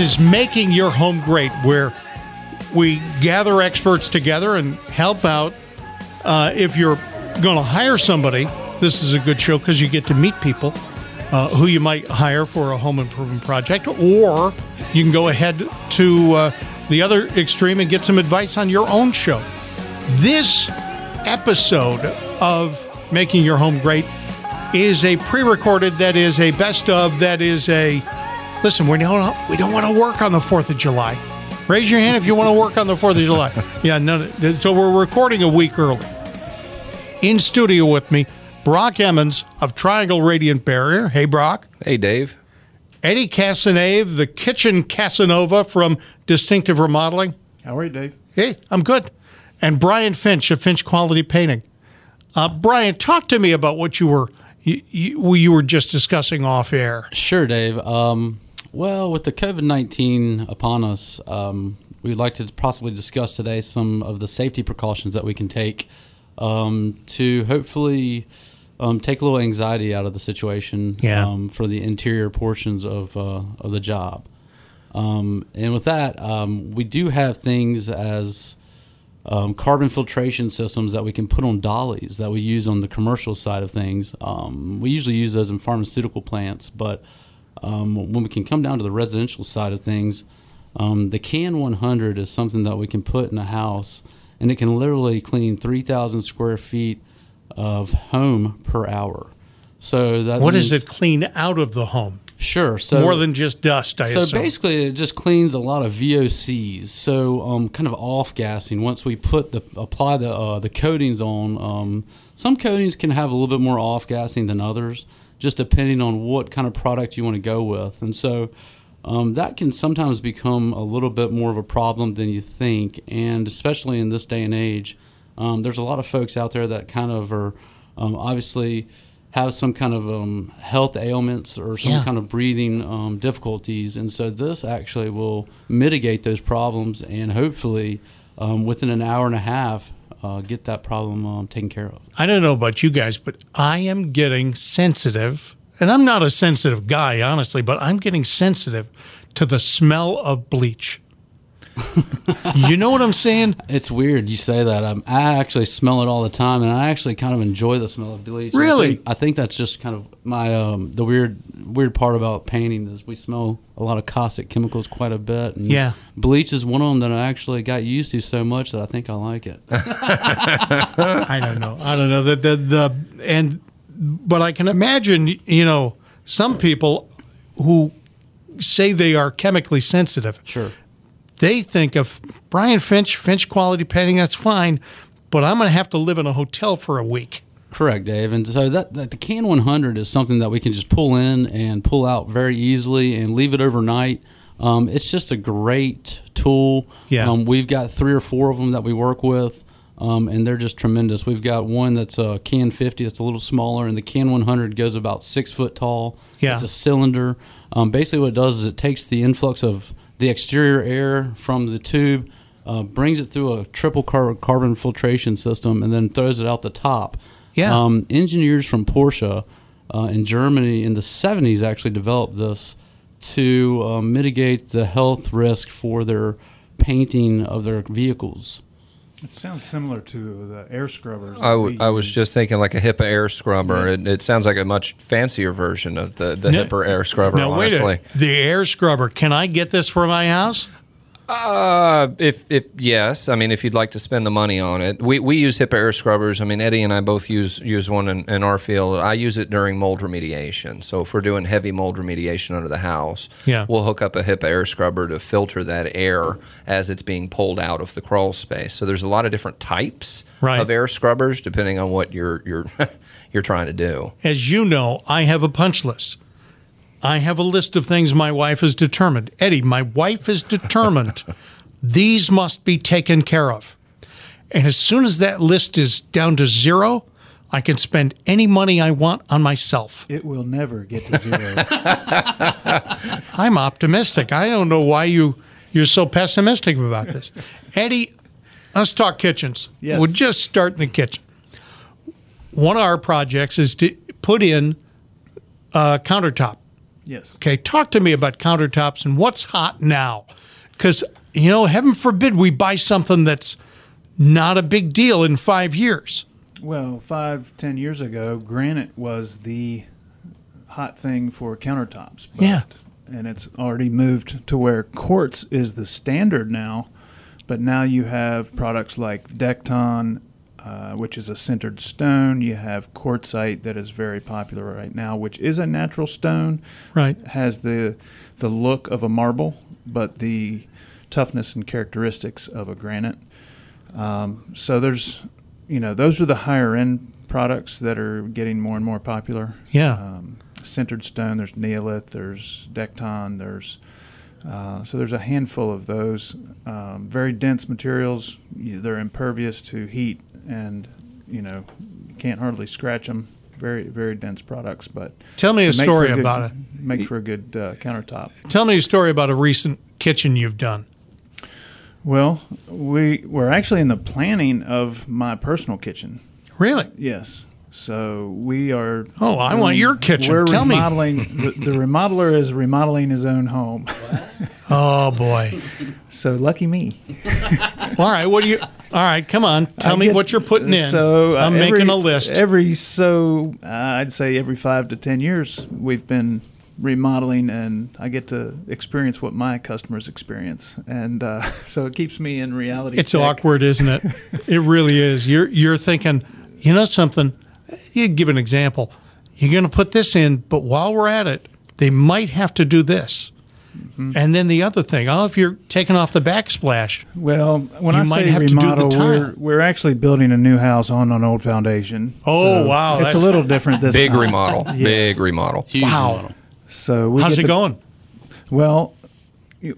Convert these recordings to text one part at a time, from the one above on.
Is Making Your Home Great, where we gather experts together and help out. Uh, if you're going to hire somebody, this is a good show because you get to meet people uh, who you might hire for a home improvement project, or you can go ahead to uh, the other extreme and get some advice on your own show. This episode of Making Your Home Great is a pre-recorded that is a best of that is a listen we don't we don't want to work on the 4th of July raise your hand if you want to work on the 4th of July yeah no so we're recording a week early in studio with me Brock Emmons of Triangle Radiant Barrier hey Brock Hey, Dave. Eddie Casanave the kitchen Casanova from Distinctive Remodeling How are you, Dave? hey I'm good and Brian Finch of Finch Quality Painting uh, Brian talk to me about what you were you, you, you were just discussing off air. Sure, Dave. Um, well, with the COVID 19 upon us, um, we'd like to possibly discuss today some of the safety precautions that we can take um, to hopefully um, take a little anxiety out of the situation Yeah. um, for the interior portions of, uh, of the job. Um, and with that, um, we do have things as um, carbon filtration systems that we can put on dollies that we use on the commercial side of things. Um, we usually use those in pharmaceutical plants, but um, when we can come down to the residential side of things, um, the Can 100 is something that we can put in a house, and it can literally clean 3,000 square feet of home per hour. So that What does it clean out of the home? Sure. So More than just dust, I so assume. basically, it just cleans a lot of VOCs. So um, kind of off gassing. Once we put the apply the uh, the coatings on, um, some coatings can have a little bit more off gassing than others, just depending on what kind of product you want to go with. And so um, that can sometimes become a little bit more of a problem than you think. And especially in this day and age, um, there's a lot of folks out there that kind of are um, obviously have some kind of um, health ailments or some Yeah. kind of breathing um, difficulties. And so this actually will mitigate those problems and hopefully um, within an hour and a half uh, get that problem um, taken care of. I don't know about you guys, but I am getting sensitive. And I'm not a sensitive guy, honestly, but I'm getting sensitive to the smell of bleach. You know what I'm saying? It's weird you say that. Um, I actually smell it all the time, and I actually kind of enjoy the smell of bleach. I Really? think, I think that's just kind of my um, the weird weird part about painting is we smell a lot of caustic chemicals quite a bit. And Yeah. bleach is one of them that I actually got used to so much that I think I like it. I don't know. I don't know. The, the, the, and, but I can imagine, you know, some people who say they are chemically sensitive. Sure. They think of Brian Finch, Finch quality painting, that's fine, but I'm going to have to live in a hotel for a week. Correct, Dave. And so that, that the Can 100 is something that we can just pull in and pull out very easily and leave it overnight. Um, it's just a great tool. Yeah. Um, we've got three or four of them that we work with, um, and they're just tremendous. We've got one that's a Can 50 that's a little smaller, and the Can 100 goes about six foot tall. Yeah. It's a cylinder. Um, basically, what it does is it takes the influx of the exterior air from the tube, uh, brings it through a triple car- carbon filtration system, and then throws it out the top. Yeah. Um, engineers from Porsche uh, in Germany in the 70s actually developed this to uh, mitigate the health risk for their painting of their vehicles. It sounds similar to the air scrubbers. I, that w- we I was just thinking like a HEPA air scrubber. It, it sounds like a much fancier version of the, the No- HEPA air scrubber, now, wait a The air scrubber, can I get this for my house? Uh, if if yes, I mean if you'd like to spend the money on it, we, we use HEPA air scrubbers. I mean Eddie and I both use use one in, in our field. I use it during mold remediation. So if we're doing heavy mold remediation under the house, Yeah. we'll hook up a HEPA air scrubber to filter that air as it's being pulled out of the crawl space. So there's a lot of different types Right. of air scrubbers depending on what you're you're you're trying to do. As you know, I have a punch list. I have a list of things my wife has determined. Eddie, my wife is determined these must be taken care of. And as soon as that list is down to zero, I can spend any money I want on myself. It will never get to zero. I'm optimistic. I don't know why you you're so pessimistic about this. Eddie, let's talk kitchens. Yes. We'll just start in the kitchen. One of our projects is to put in a countertop Yes. Okay, talk to me about countertops and what's hot now. Because, you know, heaven forbid we buy something that's not a big deal in five years. Well, five, ten years ago, granite was the hot thing for countertops. But, Yeah. And it's already moved to where quartz is the standard now. But now you have products like Dekton, uh, which is a sintered stone. You have quartzite that is very popular right now, which is a natural stone. Right. has the the look of a marble, but the toughness and characteristics of a granite. Um, so there's, you know, those are the higher end products that are getting more and more popular. Yeah. Um, sintered stone. There's neolith. There's Dekton. There's uh, so there's a handful of those um, very dense materials. They're impervious to heat, and you know, can't hardly scratch them. Very very dense products, but Tell me a story good- about it. Make for a good uh, countertop. Tell me a story about a recent kitchen you've done. Well, we we're actually in the planning of my personal kitchen. Really? Yes. So we are. Oh, I want your kitchen. We're Tell me. remodeling. the, the remodeler is remodeling his own home. Oh, boy. So lucky me. All right. What do you. All right. Come on. Tell I me get- what you're putting in. So uh, I'm every- making a list. Every so uh, I'd say every five to ten years we've been remodeling, and I get to experience what my customers experience, and uh, so it keeps me in reality. It's check. awkward, isn't it? It really is. You're you're thinking, you know something? You give an example. You're going to put this in, but while we're at it, they might have to do this. Mm-hmm. And then the other thing, oh, if you're taking off the backsplash, Well, when You I might say have to do the remodel, tile. we're, we're actually building a new house on an old foundation. Oh, wow, It's a little different this time. Big time. remodel. Yeah. Big remodel. Huge Wow. model. So how's it to- going? Well,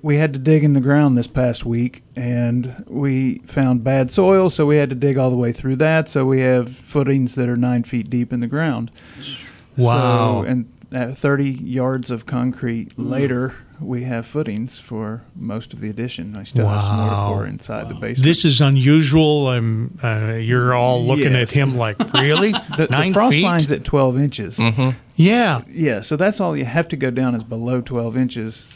we had to dig in the ground this past week, and we found bad soil, so we had to dig all the way through that. So we have footings that are nine feet deep in the ground. Wow. So, and at 30 yards of concrete later, we have footings for most of the addition. I still have some Wow. mortar core inside the basement. This is unusual. I'm, uh, you're all looking Yes. at him like, really? the, the Nine frost feet? line's at 12 inches. yeah. Yeah, so that's all you have to go down is below 12 inches.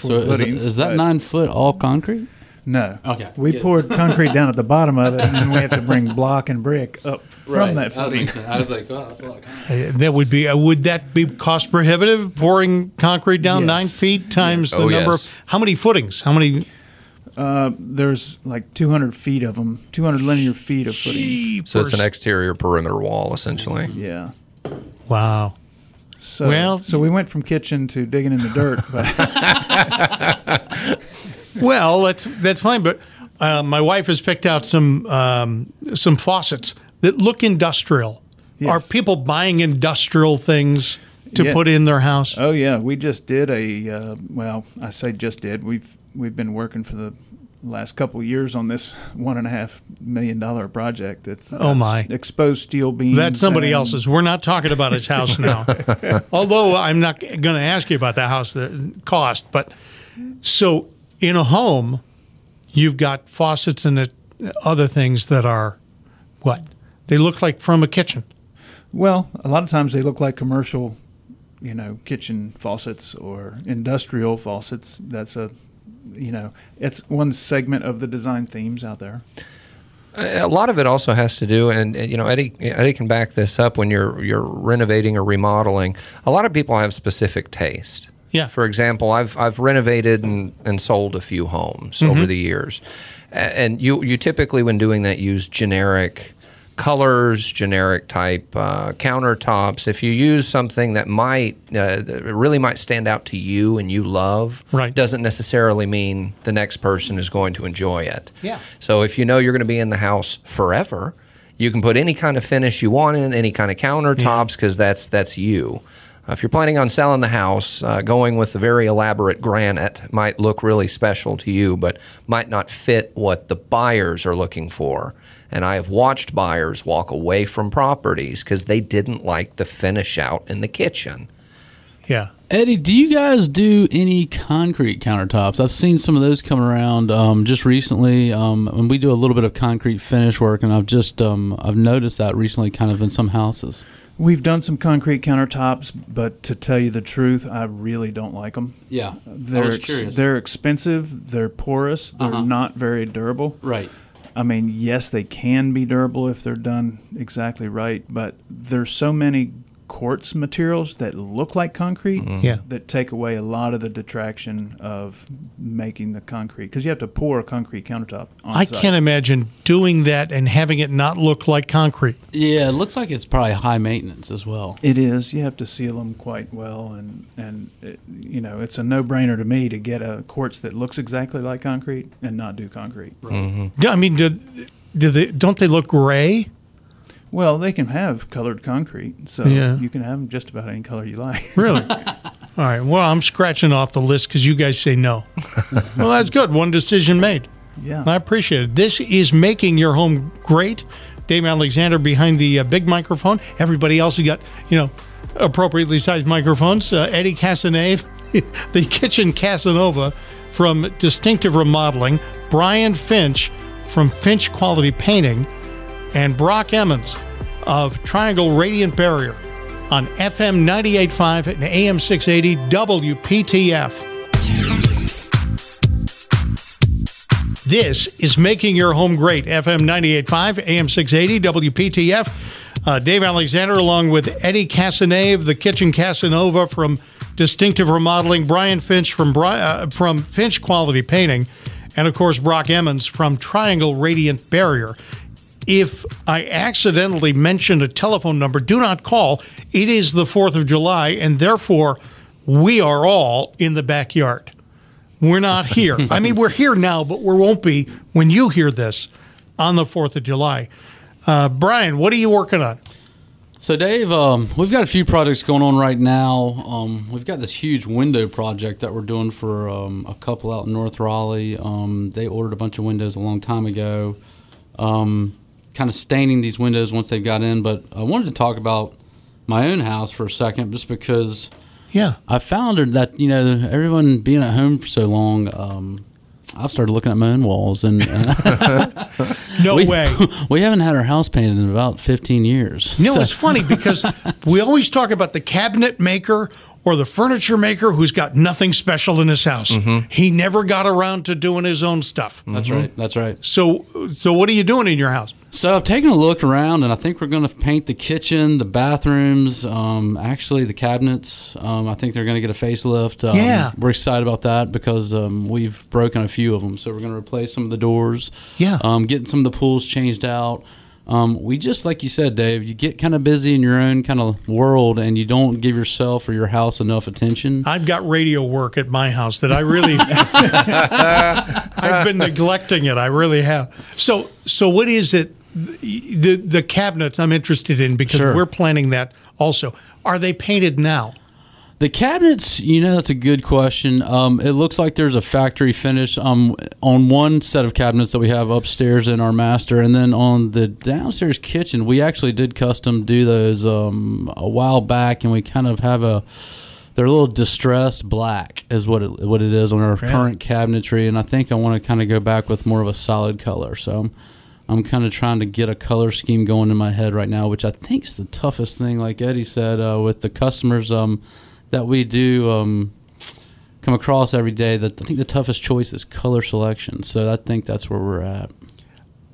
For So is, footings, is that nine foot all concrete? No. Okay. We Yeah. poured concrete down at the bottom of it, and then we have to bring block and brick up from that footing. I was like, oh, that's a lot of concrete. Uh, That would be. Uh, would that be cost prohibitive? Pouring concrete down Yes. nine feet times the Oh, number yes. of how many footings? How many? Uh, there's like 200 feet of them, 200 linear feet of footing. So it's an exterior perimeter wall, essentially. Yeah. Wow. So, Well- so we went from kitchen to digging in the dirt, but Well, that's that's fine. But uh, my wife has picked out some um, some faucets that look industrial. Yes. Are people buying industrial things to Yeah. put in their house? oh yeah, we just did a. Uh, well, I say just did. We've we've been working for the last couple of years on this one and a half million dollar project. That's Oh, my. exposed steel beams. That's somebody and- else's. We're not talking about his house now. Although I'm not going to ask you about the house the cost, but so in a home, you've got faucets and other things that are what they look like from a kitchen. Well, a lot of times they look like commercial, you know, kitchen faucets or industrial faucets. That's a, you know, it's one segment of the design themes out there. A lot of it also has to do, and you know, Eddie Eddie can back this up when you're you're renovating or remodeling. A lot of people have specific taste. Yeah. For example, I've I've renovated and, and sold a few homes over mm-hmm. the years, and you you typically when doing that use generic colors, generic type uh, countertops. If you use something that might uh, really might stand out to you and you love, Right. doesn't necessarily mean the next person is going to enjoy it. Yeah. So if you know you're going to be in the house forever, you can put any kind of finish you want in, any kind of countertops, because that's that's you. Uh, if you're planning on selling the house, uh, going with the very elaborate granite might look really special to you, but might not fit what the buyers are looking for. And I have watched buyers walk away from properties because they didn't like the finish out in the kitchen. Yeah. Eddie, do you guys do any concrete countertops? I've seen some of those come around um, just recently, um, and we do a little bit of concrete finish work, and I've just um, I've noticed that recently, kind of in some houses. We've done some concrete countertops, but to tell you the truth, I really don't like them. Yeah, I They're was ex- curious. they're expensive. They're porous. They're Uh-huh. not very durable. right. I mean, yes, they can be durable if they're done exactly right, but there's so many quartz materials that look like concrete mm-hmm. Yeah. that take away a lot of the detraction of making the concrete because you have to pour a concrete countertop on I site. can't imagine doing that and having it not look like concrete. Yeah, it looks like it's probably high maintenance as well. It is. You have to seal them quite well, and and it, you know it's a no-brainer to me to get a quartz that looks exactly like concrete and not do concrete. Mm-hmm. Yeah, I mean, do, do they, don't they look gray? Well, they can have colored concrete, so Yeah. you can have them just about any color you like. Really? All right. Well, I'm scratching off the list because you guys say no. well, that's good. One decision made. yeah. I appreciate it. This is making your home great. Dave Alexander behind the uh, big microphone. Everybody else has got, you know, appropriately sized microphones. Uh, Eddie Casanave, the kitchen Casanova from Distinctive Remodeling. Brian Finch from Finch Quality Painting. And Brock Emmons of Triangle Radiant Barrier on FM 98.5 and AM 680 WPTF. This is Making Your Home Great, FM 98.5, AM 680, WPTF. Uh, Dave Alexander, along with Eddie Casanave, the Kitchen Casanova from Distinctive Remodeling, Brian Finch from, uh, from Finch Quality Painting, and of course, Brock Emmons from Triangle Radiant Barrier. If I accidentally mention a telephone number, do not call. It is the 4th of July, and therefore, we are all in the backyard. We're not here. I mean, we're here now, but we won't be when you hear this on the 4th of July. Uh, Brian, what are you working on? So, Dave, um, we've got a few projects going on right now. Um, we've got this huge window project that we're doing for um, a couple out in North Raleigh. Um, they ordered a bunch of windows a long time ago, um, kind of staining these windows once they've got in. But I wanted to talk about my own house for a second, just because Yeah. I found that you know everyone being at home for so long. Um, I started looking at my own walls, and uh, No we, way. we haven't had our house painted in about 15 years. You know, So- it's funny because we always talk about the cabinet maker or the furniture maker who's got nothing special in his house. He never got around to doing his own stuff. That's right. That's right. So, so what are you doing in your house? So I've taken a look around, and I think we're going to paint the kitchen, the bathrooms, um, actually the cabinets. Um, I think they're going to get a facelift. Um, Yeah. we're excited about that because um, we've broken a few of them. So we're going to replace some of the doors. Yeah. Um, getting some of the pools changed out. Um, we just like you said, Dave. You get kind of busy in your own kind of world, and you don't give yourself or your house enough attention. I've got radio work at my house that I really I've been neglecting it. I really have. So so what is it the the cabinets I'm interested in because Sure. we're planning that also. Are they painted now? The cabinets, you know, that's a good question. Um, it looks like there's a factory finish um, on one set of cabinets that we have upstairs in our master, and then on the downstairs kitchen, we actually did custom do those um, a while back, and we kind of have a they're a little distressed black is what it what it is on our current cabinetry, and I think I want to kind of go back with more of a solid color. So. I'm, I'm kind of trying to get a color scheme going in my head right now, which I think is the toughest thing. Like Eddie said, uh, with the customers, um, that we do um, come across every day that I think the toughest choice is color selection. So I think that's where we're at.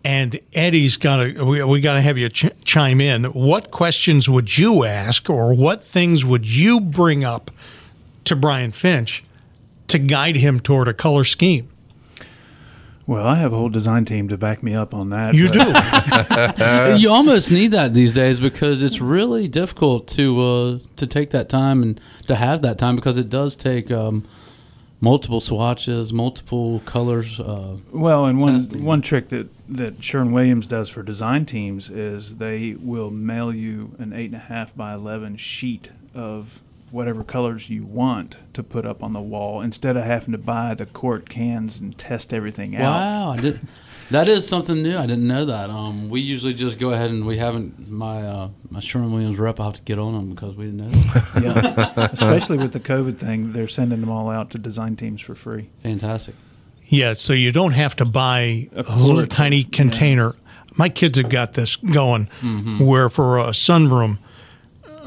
And Eddie's got to we, we got to have you ch- chime in. What questions would you ask or what things would you bring up to Brian Finch to guide him toward a color scheme? Well, I have a whole design team to back me up on that. You but- do. you almost need that these days because it's really difficult to uh, to take that time and to have that time because it does take um, multiple swatches, multiple colors. Uh, Well, and one Testing. one trick that that Sherwin Williams does for design teams is they will mail you an eight and a half by eleven sheet of whatever colors you want to put up on the wall instead of having to buy the quart cans and test everything out. Wow, I did. That is something new. I didn't know that. Um, we usually just go ahead and we haven't my uh, my Sherwin Williams rep. I have to get on them because we didn't know. That. Yeah, especially with the COVID thing, they're sending them all out to design teams for free. Fantastic. Yeah, so you don't have to buy a, A little tiny container. My kids have got this going where for a sunroom,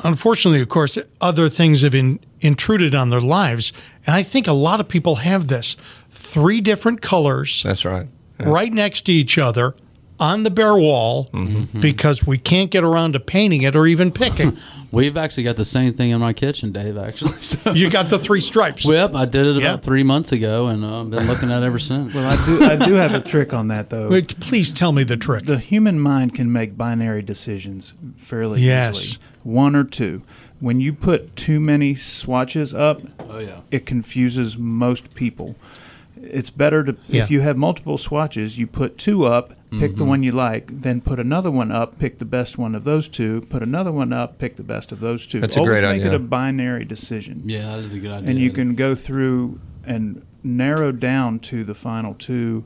unfortunately, of course, other things have in, intruded on their lives. And I think a lot of people have this three different colors That's right. right next to each other on the bare wall because we can't get around to painting it or even picking. We've actually got the same thing in my kitchen, Dave. Actually, so, you got the three stripes. yep, I did it about Yeah. three months ago, and uh, I've been looking at it ever since. Well, I do, I do have a trick on that though. Wait, Please tell me the trick. The human mind can make binary decisions fairly Yes. easily. One or two. When you put too many swatches up, Oh yeah. it confuses most people. It's better to Yeah. if you have multiple swatches, you put two up, pick Mm-hmm. the one you like, then put another one up, pick the best one of those two, put another one up, pick the best of those two. That's a Always great make it a binary decision. Yeah, that is a good idea. and you can go through and narrow down to the final two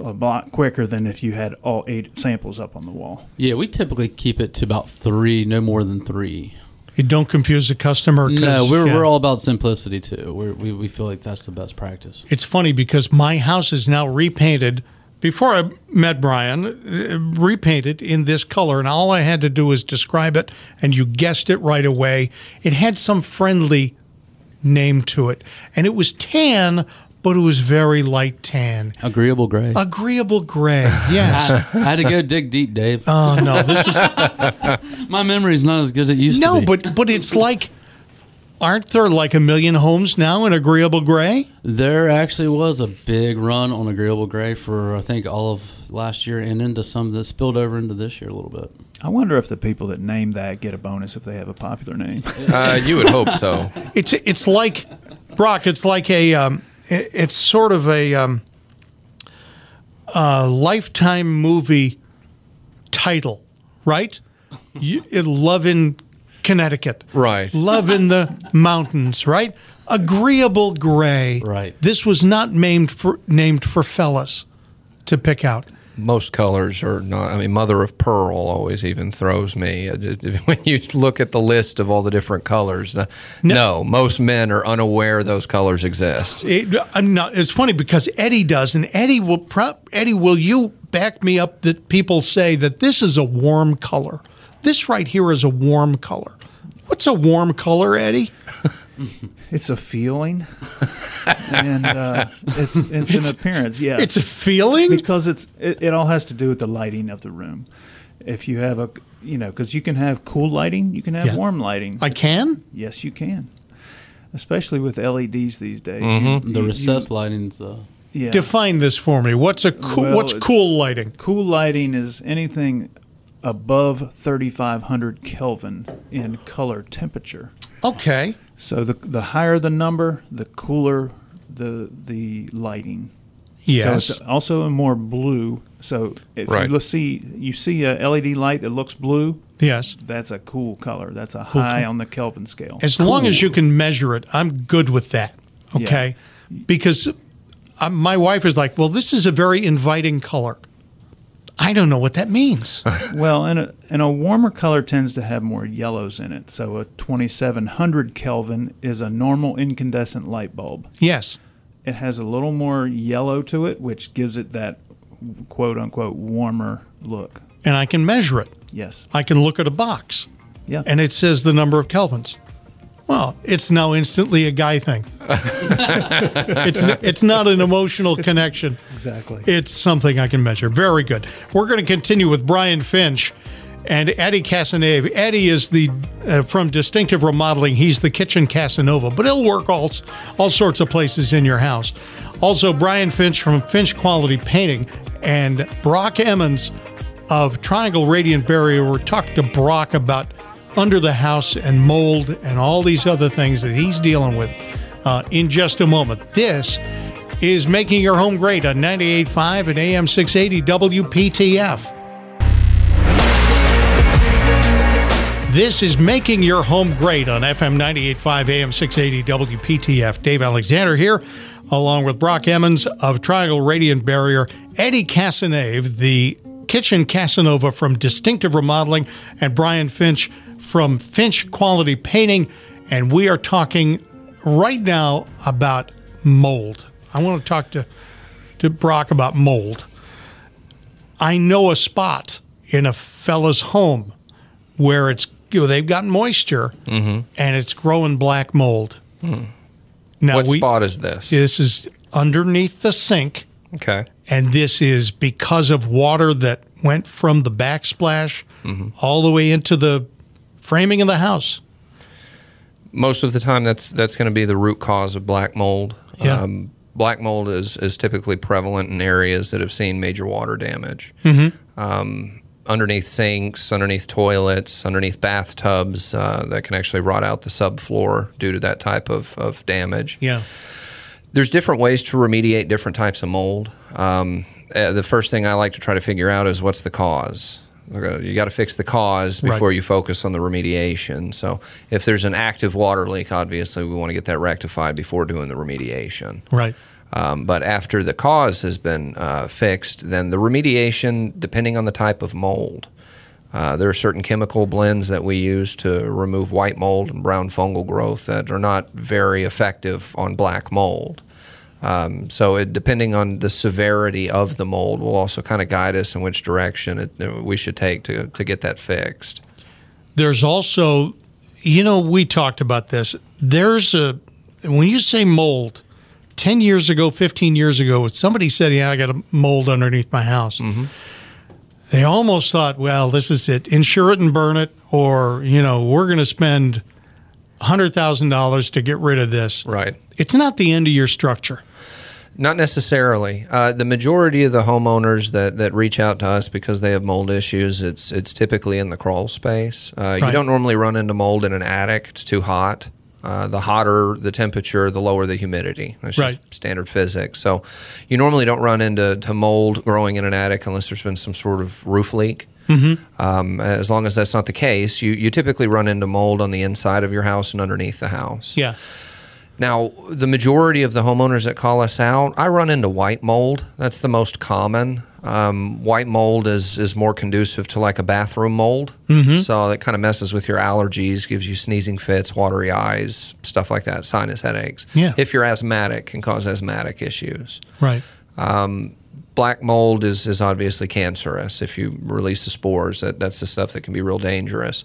a lot quicker than if you had all eight samples up on the wall. Yeah, we typically keep it to about three, no more than three. You don't confuse the customer. No, we're, yeah. we're all about simplicity too. We're, we we feel like that's the best practice. It's funny because my house is now repainted. Before I met Brian, uh, repainted in this color, and all I had to do was describe it, and you guessed it right away. It had some friendly name to it, and it was tan, but it was very light tan, Agreeable gray. agreeable gray. Yes. I, I had to go dig deep, Dave. Oh no, this is My memory's not as good as it used no, to be. No, but but it's like, aren't there like a million homes now in agreeable gray? There actually was a big run on agreeable gray for I think all of last year and into some that spilled over into this year a little bit. I wonder if the people that name that get a bonus if they have a popular name. Uh, you would hope so. It's it's like Brock. It's like a. Um, it- it's sort of a, um, a lifetime movie title, right? You, Love in Connecticut, Right. Love in the mountains, right? Agreeable gray, Right. This was not named for named for fellas to pick out. Most colors are not. I mean, mother of pearl always even throws me Uh, when you look at the list of all the different colors. uh, No, most men are unaware those colors exist. It, not, it's funny because Eddie does, and Eddie will. Pro, Eddie, will you back me up that people say that this is a warm color? This right here is a warm color. What's a warm color, Eddie? it's a feeling, and uh, it's it's an appearance. Yeah, It's a feeling. because it's it, it all has to do with the lighting of the room. If you have a you know because you can have cool lighting, you can have Yeah. warm lighting. I can. yes, you can. Especially with LEDs these days. Mm-hmm. You- The you- recessed lighting's uh, yeah. Define this for me. What's a cool, Well, what's cool lighting? Cool lighting is anything above 3500 Kelvin in color temperature. Okay. So the the higher the number, the cooler the the lighting. Yes. So it's also a more blue. So if Right. you look, see you see a LED light that looks blue, yes. that's a cool color. That's a high color. on the Kelvin scale. As long as you can measure it, I'm good with that. Okay. Because uh, my wife is like, well, this is a very inviting color. I don't know what that means. well, and a, and a warmer color tends to have more yellows in it. So a 2700 Kelvin is a normal incandescent light bulb. yes. It has a little more yellow to it, which gives it that quote unquote warmer look. And I can measure it. Yes. I can look at a box Yeah. and it says the number of kelvins. Well, it's now instantly a guy thing. it's it's not an emotional connection. exactly. It's something I can measure. Very good. We're going to continue with Brian Finch and Eddie Casanova. Eddie is the uh, from Distinctive Remodeling. He's the kitchen Casanova, but he'll work all all sorts of places in your house. Also, Brian Finch from Finch Quality Painting and Brock Emmons of Triangle Radiant Barrier. We're talking to Brock about under the house and mold and all these other things that he's dealing with uh, in just a moment. This is making your home great on 98.5 and AM 680 WPTF. This is making your home great on FM 98.5 AM 680 WPTF. Dave Alexander here, along with Brock Emmons of Triangle Radiant Barrier, Eddie Casanave, the Kitchen Casanova from Distinctive Remodeling, and Brian Finch from Finch Quality Painting. And we are talking right now about mold. I want to talk to, to Brock about mold. I know a spot in a fella's home where it's they've got moisture, mm-hmm. and it's growing black mold. Hmm. Now what we spot is this? this is underneath the sink, Okay. and this is because of water that went from the backsplash mm-hmm. all the way into the framing of the house. most of the time that's that's going to be the root cause of black mold. Yeah. Um, black mold is is typically prevalent in areas that have seen major water damage. Um, underneath sinks, underneath toilets, underneath bathtubs uh, that can actually rot out the subfloor due to that type of, of damage. Yeah, There's different ways to remediate different types of mold. Um, uh, the first thing I like to try to figure out is what's the cause. Uh, You got to fix the cause Right. before you focus on the remediation. So, if there's an active water leak, obviously we want to get that rectified before doing the remediation. right. Um, but after the cause has been uh, fixed, then the remediation, depending on the type of mold, uh, there are certain chemical blends that we use to remove white mold and brown fungal growth that are not very effective on black mold. Um, so, it, depending on the severity of the mold, will also kind of guide us in which direction it, we should take to, to get that fixed. There's also, you know, we talked about this. There's a when you say mold. 10 years ago, 15 years ago, somebody said, Yeah, I got a mold underneath my house. They almost thought, Well, this is it. Insure it and burn it, or, you know, we're going to spend $100,000 to get rid of this. Right. It's not the end of your structure. Not necessarily. Uh, the majority of the homeowners that, that reach out to us because they have mold issues, it's it's typically in the crawl space. Uh, You don't normally run into mold in an attic; it's too hot. Uh, the hotter the temperature, the lower the humidity. That's just standard physics. So, you normally don't run into to mold growing in an attic unless there's been some sort of roof leak. Um, as long as that's not the case, you, you typically run into mold on the inside of your house and underneath the house. Yeah. Now, the majority of the homeowners that call us out, I run into white mold. That's the most common. Um, white mold is is more conducive to like a bathroom mold, so it kind of messes with your allergies, gives you sneezing fits, watery eyes, stuff like that, sinus headaches. Yeah. If you're asthmatic, can cause asthmatic issues. Right. Black mold is, is obviously cancerous. If you release the spores, that, that's the stuff that can be real dangerous.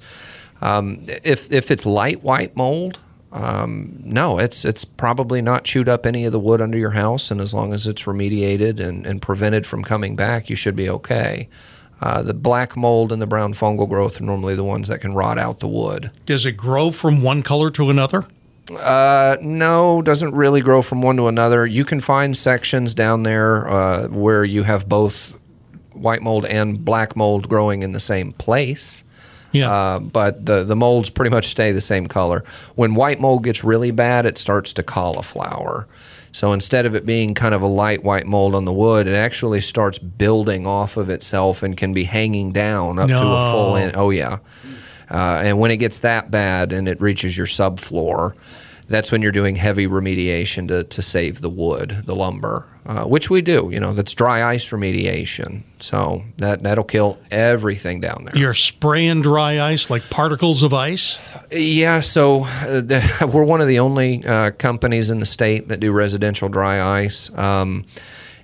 Um, if if it's light white mold, um, no, it's it's probably not chewed up any of the wood under your house, and as long as it's remediated and, and prevented from coming back, you should be okay. Uh, the black mold and the brown fungal growth are normally the ones that can rot out the wood. Does it grow from one color to another? Uh, no, doesn't really grow from one to another. You can find sections down there uh, where you have both white mold and black mold growing in the same place. Yeah. Uh, but the the molds pretty much stay the same color. When white mold gets really bad, it starts to cauliflower. So instead of it being kind of a light white mold on the wood, it actually starts building off of itself and can be hanging down up to a full. No. In- oh yeah. Uh, and when it gets that bad and it reaches your subfloor, that's when you're doing heavy remediation to, to save the wood, the lumber, uh, which we do. You know, that's dry ice remediation. So that that'll kill everything down there. You're spraying dry ice like particles of ice? Yeah, so uh, the, we're one of the only uh, companies in the state that do residential dry ice. Um,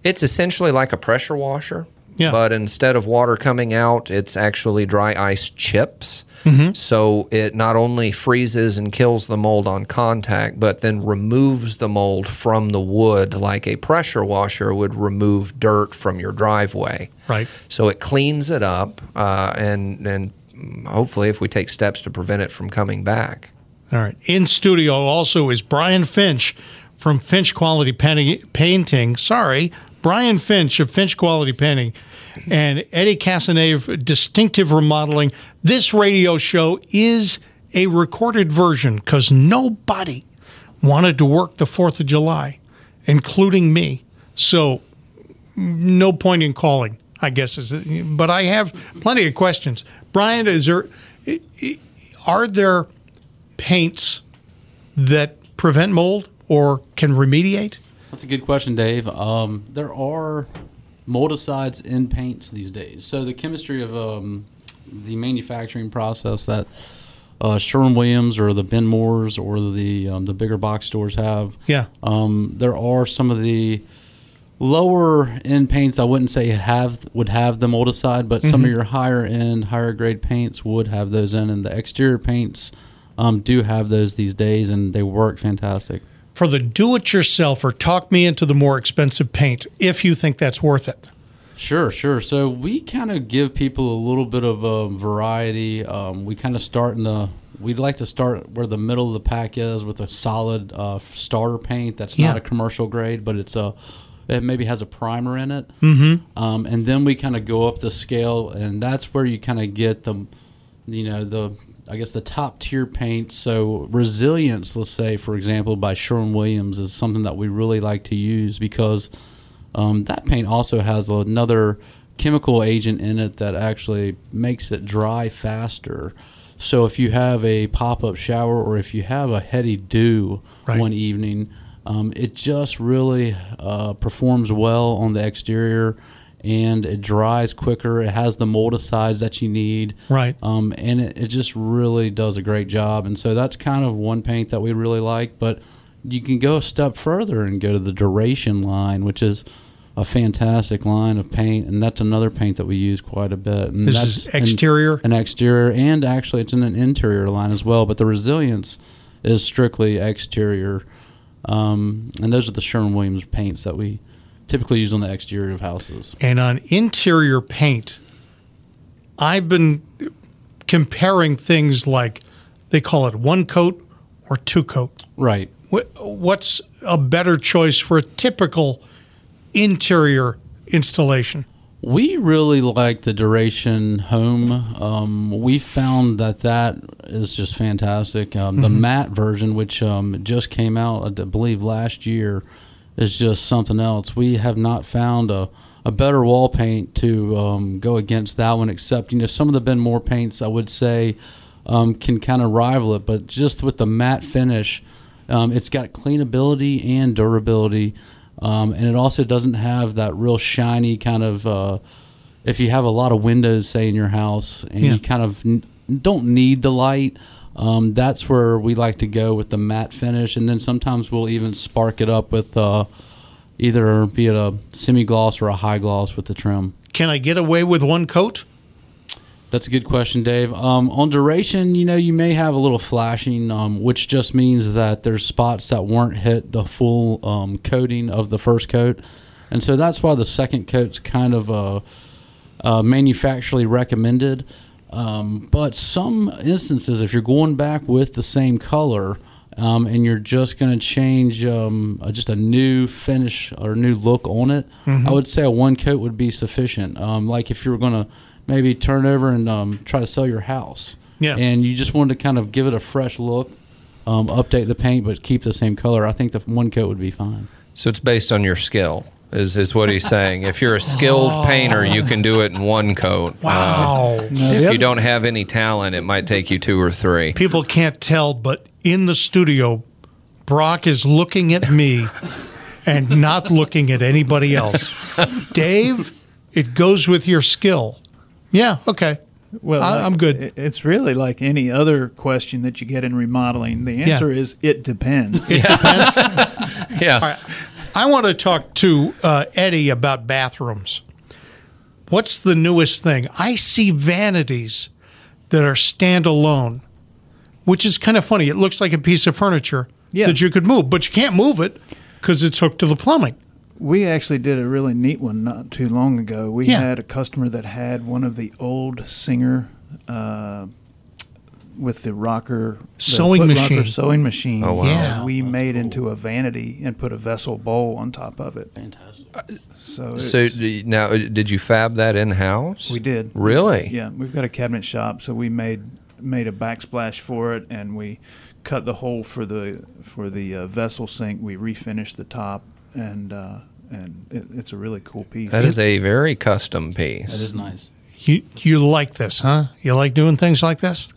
it's essentially like a pressure washer, Yeah. but instead of water coming out, it's actually dry ice chips. So it not only freezes and kills the mold on contact, but then removes the mold from the wood like a pressure washer would remove dirt from your driveway. Right. So it cleans it up, uh, and and hopefully, if we take steps to prevent it from coming back. All right. In studio also is Brian Finch from Finch Quality. Painting. Sorry, Brian Finch of Finch Quality Painting and Eddie Casanave, Distinctive Remodeling. This radio show is a recorded version because nobody wanted to work the 4th of July, including me. So no point in calling, I guess. Is it, but I have plenty of questions. Brian, is there are there paints that prevent mold or can remediate? That's a good question, Dave. Um, there are moldicides in paints these days. So the chemistry of um, the manufacturing process that uh, Sherwin Williams or the Ben Moores or the um, the bigger box stores have. Yeah. Um, there are some of the lower end paints I wouldn't say have would have the moldicide, but some Mm-hmm. of your higher end, higher grade paints would have those in, and the exterior paints um, do have those these days, and they work fantastic. For the do-it-yourselfer, talk me into the more expensive paint if you think that's worth it. Sure, sure. So we kind of give people a little bit of a variety. Um, we kind of start in the. We'd like to start where the middle of the pack is with a solid uh, starter paint that's Yeah. not a commercial grade, but it's a. It maybe has a primer in it, mm-hmm. um, and then we kind of go up the scale, and that's where you kind of get the, you know, the I guess the top tier paint. So resilience, let's say, for example, by Sherwin Williams is something that we really like to use because um, that paint also has another chemical agent in it that actually makes it dry faster. So if you have a pop up shower or if you have a heady dew Right. one evening, um, it just really uh, performs well on the exterior and it dries quicker. It has the moldicides that you need. Right. Um, and it, it just really does a great job. And so that's kind of one paint that we really like. But you can go a step further and go to the duration line, which is a fantastic line of paint. And that's another paint that we use quite a bit. And This that's is exterior? An, an exterior, and actually it's in an interior line as well. But the resilience is strictly exterior. Um, and those are the Sherwin Williams paints that we typically used on the exterior of houses. And on interior paint, I've been comparing things like they call it one coat or two coat. Right. What's a better choice for a typical interior installation? We really like the Duration Home. Um, we found that that is just fantastic. Um, The matte version, which um, just came out, I believe, last year, is just something else. We have not found a, a better wall paint to um, go against that one, except, you know, some of the Ben Moore paints, I would say, um, can kind of rival it. But just with the matte finish, um, it's got cleanability and durability. Um, and it also doesn't have that real shiny kind of. Uh, if you have a lot of windows, say in your house, and Yeah. you kind of n- don't need the light, um, that's where we like to go with the matte finish. And then sometimes we'll even spark it up with uh, either be it a semi gloss or a high gloss with the trim. Can I get away with one coat? That's a good question, Dave. Um, on duration, you know, you may have a little flashing, um, which just means that there's spots that weren't hit the full um, coating of the first coat, and so that's why the second coat's kind of uh, uh, manufacturally recommended. Um, but some instances, if you're going back with the same color um, and you're just going to change um, uh, just a new finish or new look on it, I would say a one coat would be sufficient. Um, like if you were going to maybe turn over and um, try to sell your house, Yeah. and you just wanted to kind of give it a fresh look, um, update the paint, but keep the same color, I think the one coat would be fine. So it's based on your skill, is, is what he's saying. If you're a skilled painter, you can do it in one coat. Uh, Wow. if you don't have any talent, it might take you two or three. People can't tell, but in the studio, Brock is looking at me and not looking at anybody else. Dave, it goes with your skill. Yeah, okay. Well, I- I'm good. It's really like any other question that you get in remodeling. The answer is it depends. It depends. Yeah. I want to talk to uh, Eddie about bathrooms. What's the newest thing? I see vanities that are standalone, which is kind of funny. It looks like a piece of furniture Yeah. that you could move, but you can't move it because it's hooked to the plumbing. We actually did a really neat one not too long ago. We Yeah. had a customer that had one of the old Singer uh, with the rocker the Sewing machine. rocker sewing machine. Oh, wow. Yeah. we That's made cool. into a vanity and put a vessel bowl on top of it. Fantastic. So, So it's- now, did you fab that in house? we did. Really? Yeah, we've got a cabinet shop, so we made made a backsplash for it, and we cut the hole for the for the uh, vessel sink. We refinished the top, and uh, and it, it's a really cool piece. That is a very custom piece. That is nice. You you like this, huh? You like doing things like this?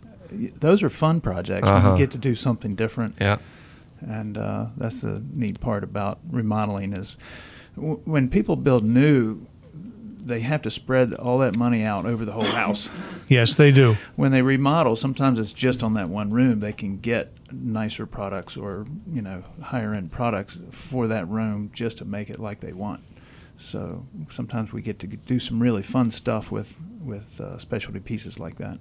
Those are fun projects Uh-huh. you get to do something different. Yeah. and uh, that's the neat part about remodeling is w- when people build new they have to spread all that money out over the whole house Yes, they do. when they remodel sometimes it's just on that one room they can get nicer products or you know higher end products for that room just to make it like they want So sometimes we get to do some really fun stuff with with uh, specialty pieces like that.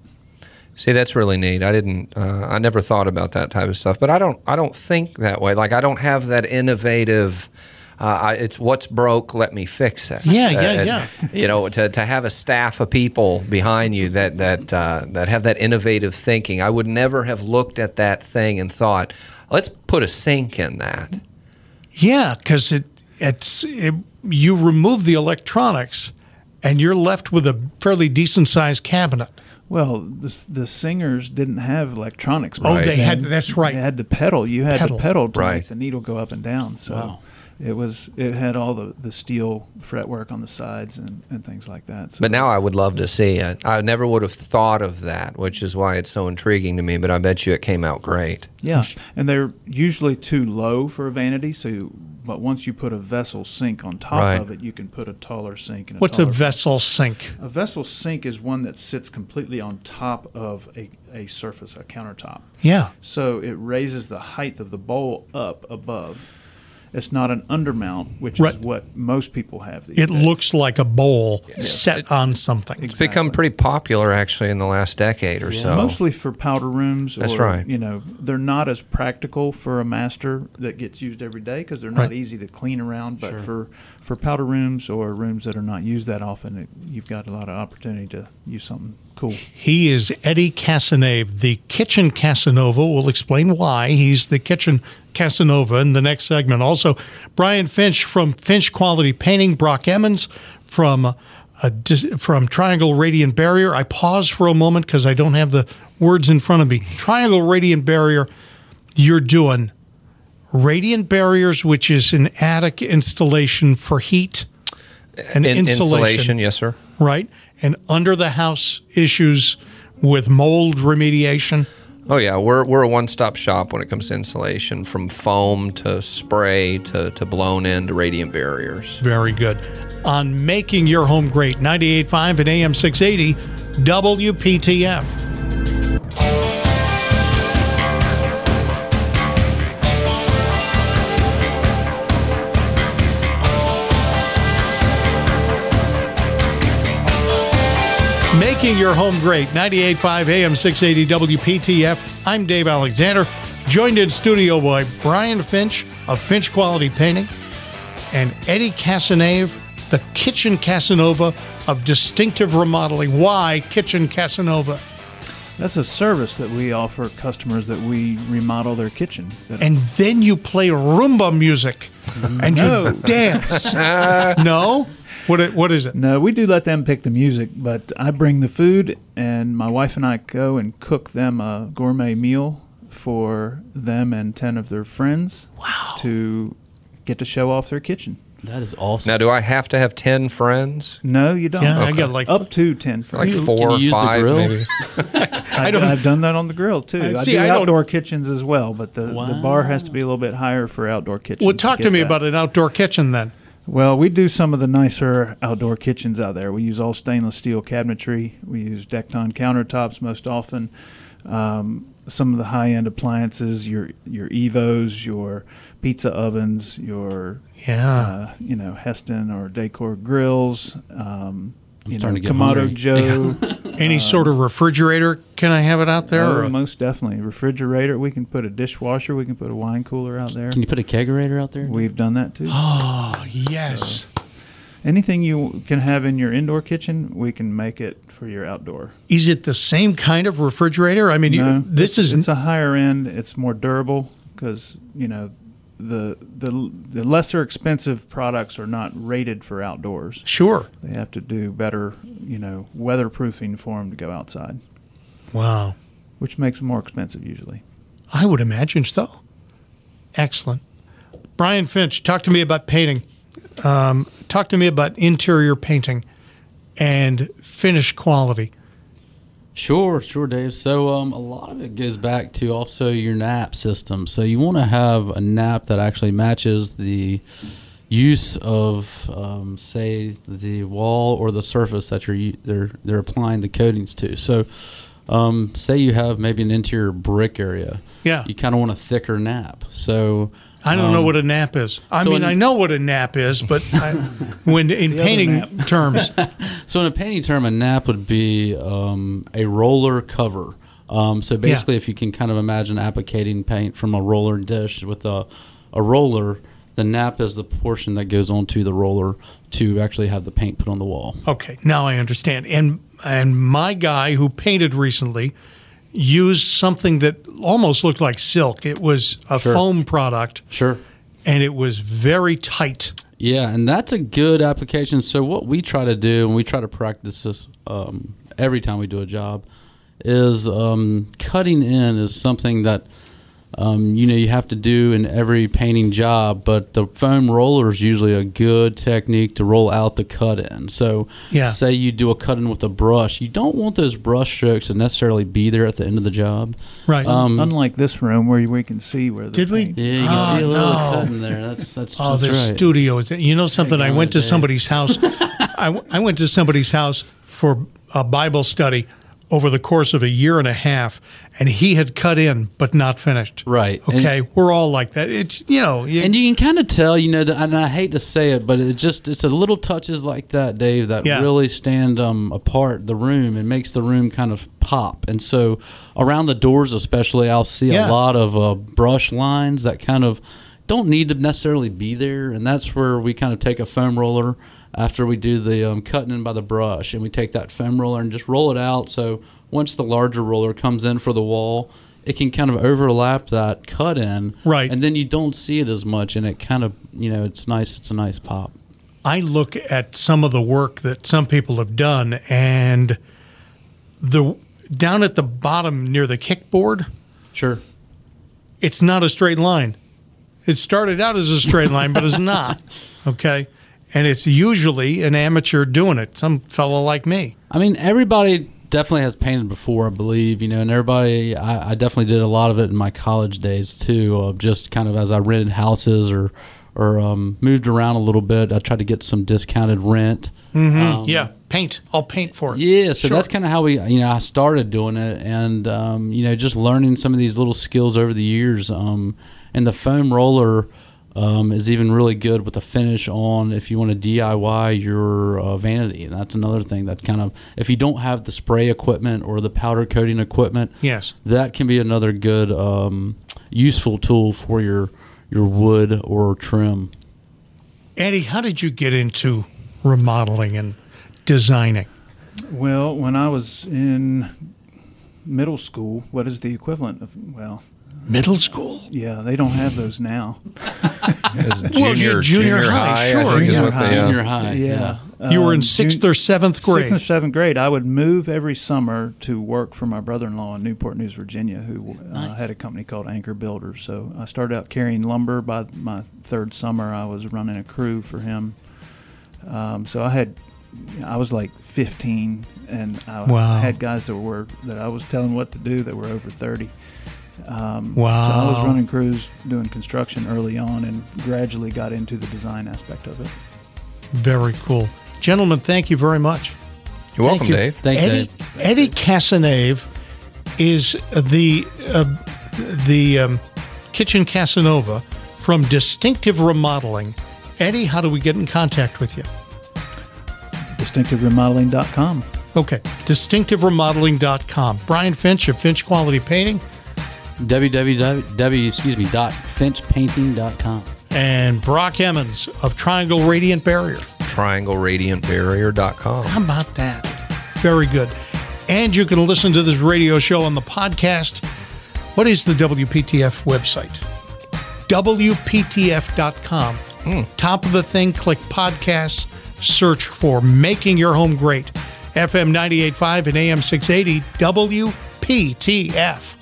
See, that's really neat. I didn't. Uh, I never thought about that type of stuff. But I don't. I don't think that way. Like I don't have that innovative. Uh, I, it's what's broke. Let me fix it. Yeah, yeah, And, yeah. You know, to, to have a staff of people behind you that that uh, that have that innovative thinking. I would never have looked at that thing and thought, let's put a sink in that. Yeah, because it it's it, you remove the electronics, and you're left with a fairly decent sized cabinet. Well, the, the singers didn't have electronics. Oh, back they then. had- that's right. They had to pedal. You had Pedal. to pedal to Right. make the needle go up and down. So Wow. It was it had all the, the steel fretwork on the sides and, and things like that. So But now I would love to see it. I never would have thought of that, which is why it's so intriguing to me. But I bet you it came out great. Yeah, and they're usually too low for a vanity. So, but once you put a vessel sink on top Right. of it, you can put a taller sink. And What's a taller vessel sink? A vessel sink is one that sits completely on top of a, a surface, a countertop. Yeah, So it raises the height of the bowl up above. It's not an undermount, which Right. is what most people have. These it days. looks like a bowl set It- on something. It's become pretty popular actually in the last decade or so. mostly for powder rooms. Or, That's right. You know, they're not as practical for a master that gets used every day because they're not Right. easy to clean around. But Sure. for for powder rooms or rooms that are not used that often, it, you've got a lot of opportunity to use something cool. He is Eddie Casanave, the kitchen Casanova. We'll explain why he's the kitchen Casanova in the next segment. Also, Brian Finch from Finch Quality Painting, Brock Emmons from uh, from Triangle Radiant Barrier. I pause for a moment because I don't have the words in front of me. Triangle Radiant Barrier, you're doing radiant barriers, which is an attic installation for heat and In- insulation yes, sir. right? And under the house issues with mold remediation. Oh yeah, we're we're a one-stop shop when it comes to insulation, from foam to spray to, to blown in to radiant barriers. Very good. On making your home great, 98.5 and AM 680 WPTF. Making your home great, 98.5 AM 680 WPTF. I'm Dave Alexander, joined in studio by Brian Finch of Finch Quality Painting and Eddie Casanave, the Kitchen Casanova of Distinctive Remodeling. Why Kitchen Casanova? That's a service that we offer customers that we remodel their kitchen. And then you play rumba music and No. you dance. no? What, it- what is it? No, we do let them pick the music, but I bring the food, and my wife and I go and cook them a gourmet meal for them and 10 of their friends Wow. to get to show off their kitchen. That is awesome. Now, do I have to have ten friends? No, you don't. Yeah, I got like up to 10 Like friends. you- four can or you use the five, grill? maybe. I don't- I've done that on the grill too. I I, see, do I don't- outdoor kitchens as well, but the, the bar has to be a little bit higher for outdoor kitchens. Well, talk to get me that. about an outdoor kitchen then. Well, we do some of the nicer outdoor kitchens out there. We use all stainless steel cabinetry. We use Dekton countertops most often. Um, some of the high end appliances, your your Evos, your pizza ovens, your Yeah. uh, you know Hestan or Decor grills. Um, you know, starting to get Kamado. Joe. Any sort of refrigerator? Can I have it out there? Oh, most definitely. Refrigerator. We can put a dishwasher. We can put a wine cooler out there. Can you put a kegerator out there? We've done that too. oh, yes. Anything you can have in your indoor kitchen, we can make it for your outdoor. Is it the same kind of refrigerator? I mean, No, you, this it's, is it's a higher end. It's more durable because you know the the the lesser expensive products are not rated for outdoors. sure. They have to do better, you know, weatherproofing for them to go outside, Wow. which makes them more expensive usually. I would imagine so. Excellent. Brian Finch, talk to me about painting. Um, talk to me about interior painting and finish quality. Sure, sure, Dave. So um, a lot of it goes back to also your nap system. So you want to have a nap that actually matches the use of, um, say, the wall or the surface that you're they're they're applying the coatings to. So, um, say you have maybe an interior brick area. Yeah. You kind of want a thicker nap. So I don't know what a nap is. I so mean, I know what a nap is, but I, when in painting terms, So in a painting term, a nap would be um, a roller cover. Um, so basically, if you can kind of imagine applicating paint from a roller dish with a, a roller, the nap is the portion that goes onto the roller to actually have the paint put on the wall. okay, now I understand. And and my guy who painted recently used something that almost looked like silk. It was a Sure. foam product, Sure. and it was very tight. Yeah, and that's a good application. So what we try to do, and we try to practice this um, every time we do a job, is um, cutting in is something that um, you know you have to do in every painting job. But the foam roller is usually a good technique to roll out the cut in. So Yeah. say you do a cut in with a brush, you don't want those brush strokes to necessarily be there at the end of the job. Right. Um, Unlike this room where we can see where the Did we? yeah, you can Oh, see a little no. cut in there. That's that's, Oh, that's the right. studio. You know something? I God, went to Dave. somebody's house. I, w- I went to somebody's house for a Bible study over the course of a year and a half, and he had cut in but not finished. Right. And- Okay. We're all like that. It's you know. You, and you can kind of tell, you know, and I hate to say it, but it just it's a little touches like that, Dave, that Yeah. really stand um, apart the room and makes the room kind of pop. And so around the doors, especially, I'll see Yeah. a lot of uh, brush lines that kind of don't need to necessarily be there, and that's where we kind of take a foam roller after we do the um, cutting in by the brush, and we take that foam roller and just roll it out. So once the larger roller comes in for the wall. It can kind of overlap that cut in, Right. And then you don't see it as much, and it kind of, you know, it's nice. It's a nice pop. I look at some of the work that some people have done, and the down at the bottom near the kickboard, Sure. it's not a straight line. It started out as a straight line, but it's not. Okay. And it's usually an amateur doing it, some fellow like me. I mean, everybody definitely has painted before, I believe, you know, and everybody, I, I definitely did a lot of it in my college days too, of just kind of as I rented houses or, or um, moved around a little bit. I tried to get some discounted rent. Um, yeah, paint. I'll paint for it. Yeah, so Sure. that's kind of how we, you know, I started doing it, and um, you know, just learning some of these little skills over the years. Um, and the foam roller um, is even really good with the finish on if you want to DIY your uh, vanity. And that's another thing that kind of, if you don't have the spray equipment or the powder coating equipment, Yes. that can be another good, um, useful tool for your your wood or trim. Eddie, how did you get into remodeling and designing? Well, when I was in middle school, what is the equivalent of? Well, Middle school? yeah, they don't have those now. It's Well, junior, yeah, junior junior high, high, sure, I think is yeah. what they, uh, Junior high, yeah. You were in Um, sixth jun- or seventh grade. Sixth and seventh grade, I would move every summer to work for my brother-in-law in Newport News, Virginia, who uh, Nice. had a company called Anchor Builders. So I started out carrying lumber. By my third summer, I was running a crew for him. Um, so I had, I was like 15, and I Wow. had guys that were that I was telling what to do that were over 30. Um, Wow. So I was running crews, doing construction early on, and gradually got into the design aspect of it. Very cool. Gentlemen, thank you very much. You're welcome, Thank you. Dave. Thanks, Eddie, Dave. Eddie Casanave is the uh, the um, kitchen Casanova from Distinctive Remodeling. Eddie, how do we get in contact with you? DistinctiveRemodeling.com. Okay, distinctiveremodeling.com. Brian Finch of Finch Quality Painting www excuse me dot finchpainting.com. and Brock Emmons of Triangle Radiant Barrier. TriangleRadiantBarrier.com. How about that? Very good. And you can listen to this radio show on the podcast. What is the WPTF website? WPTF.com. Hmm. Top of the thing, click podcasts, search for Making Your Home Great. FM 98.5 and AM 680, WPTF.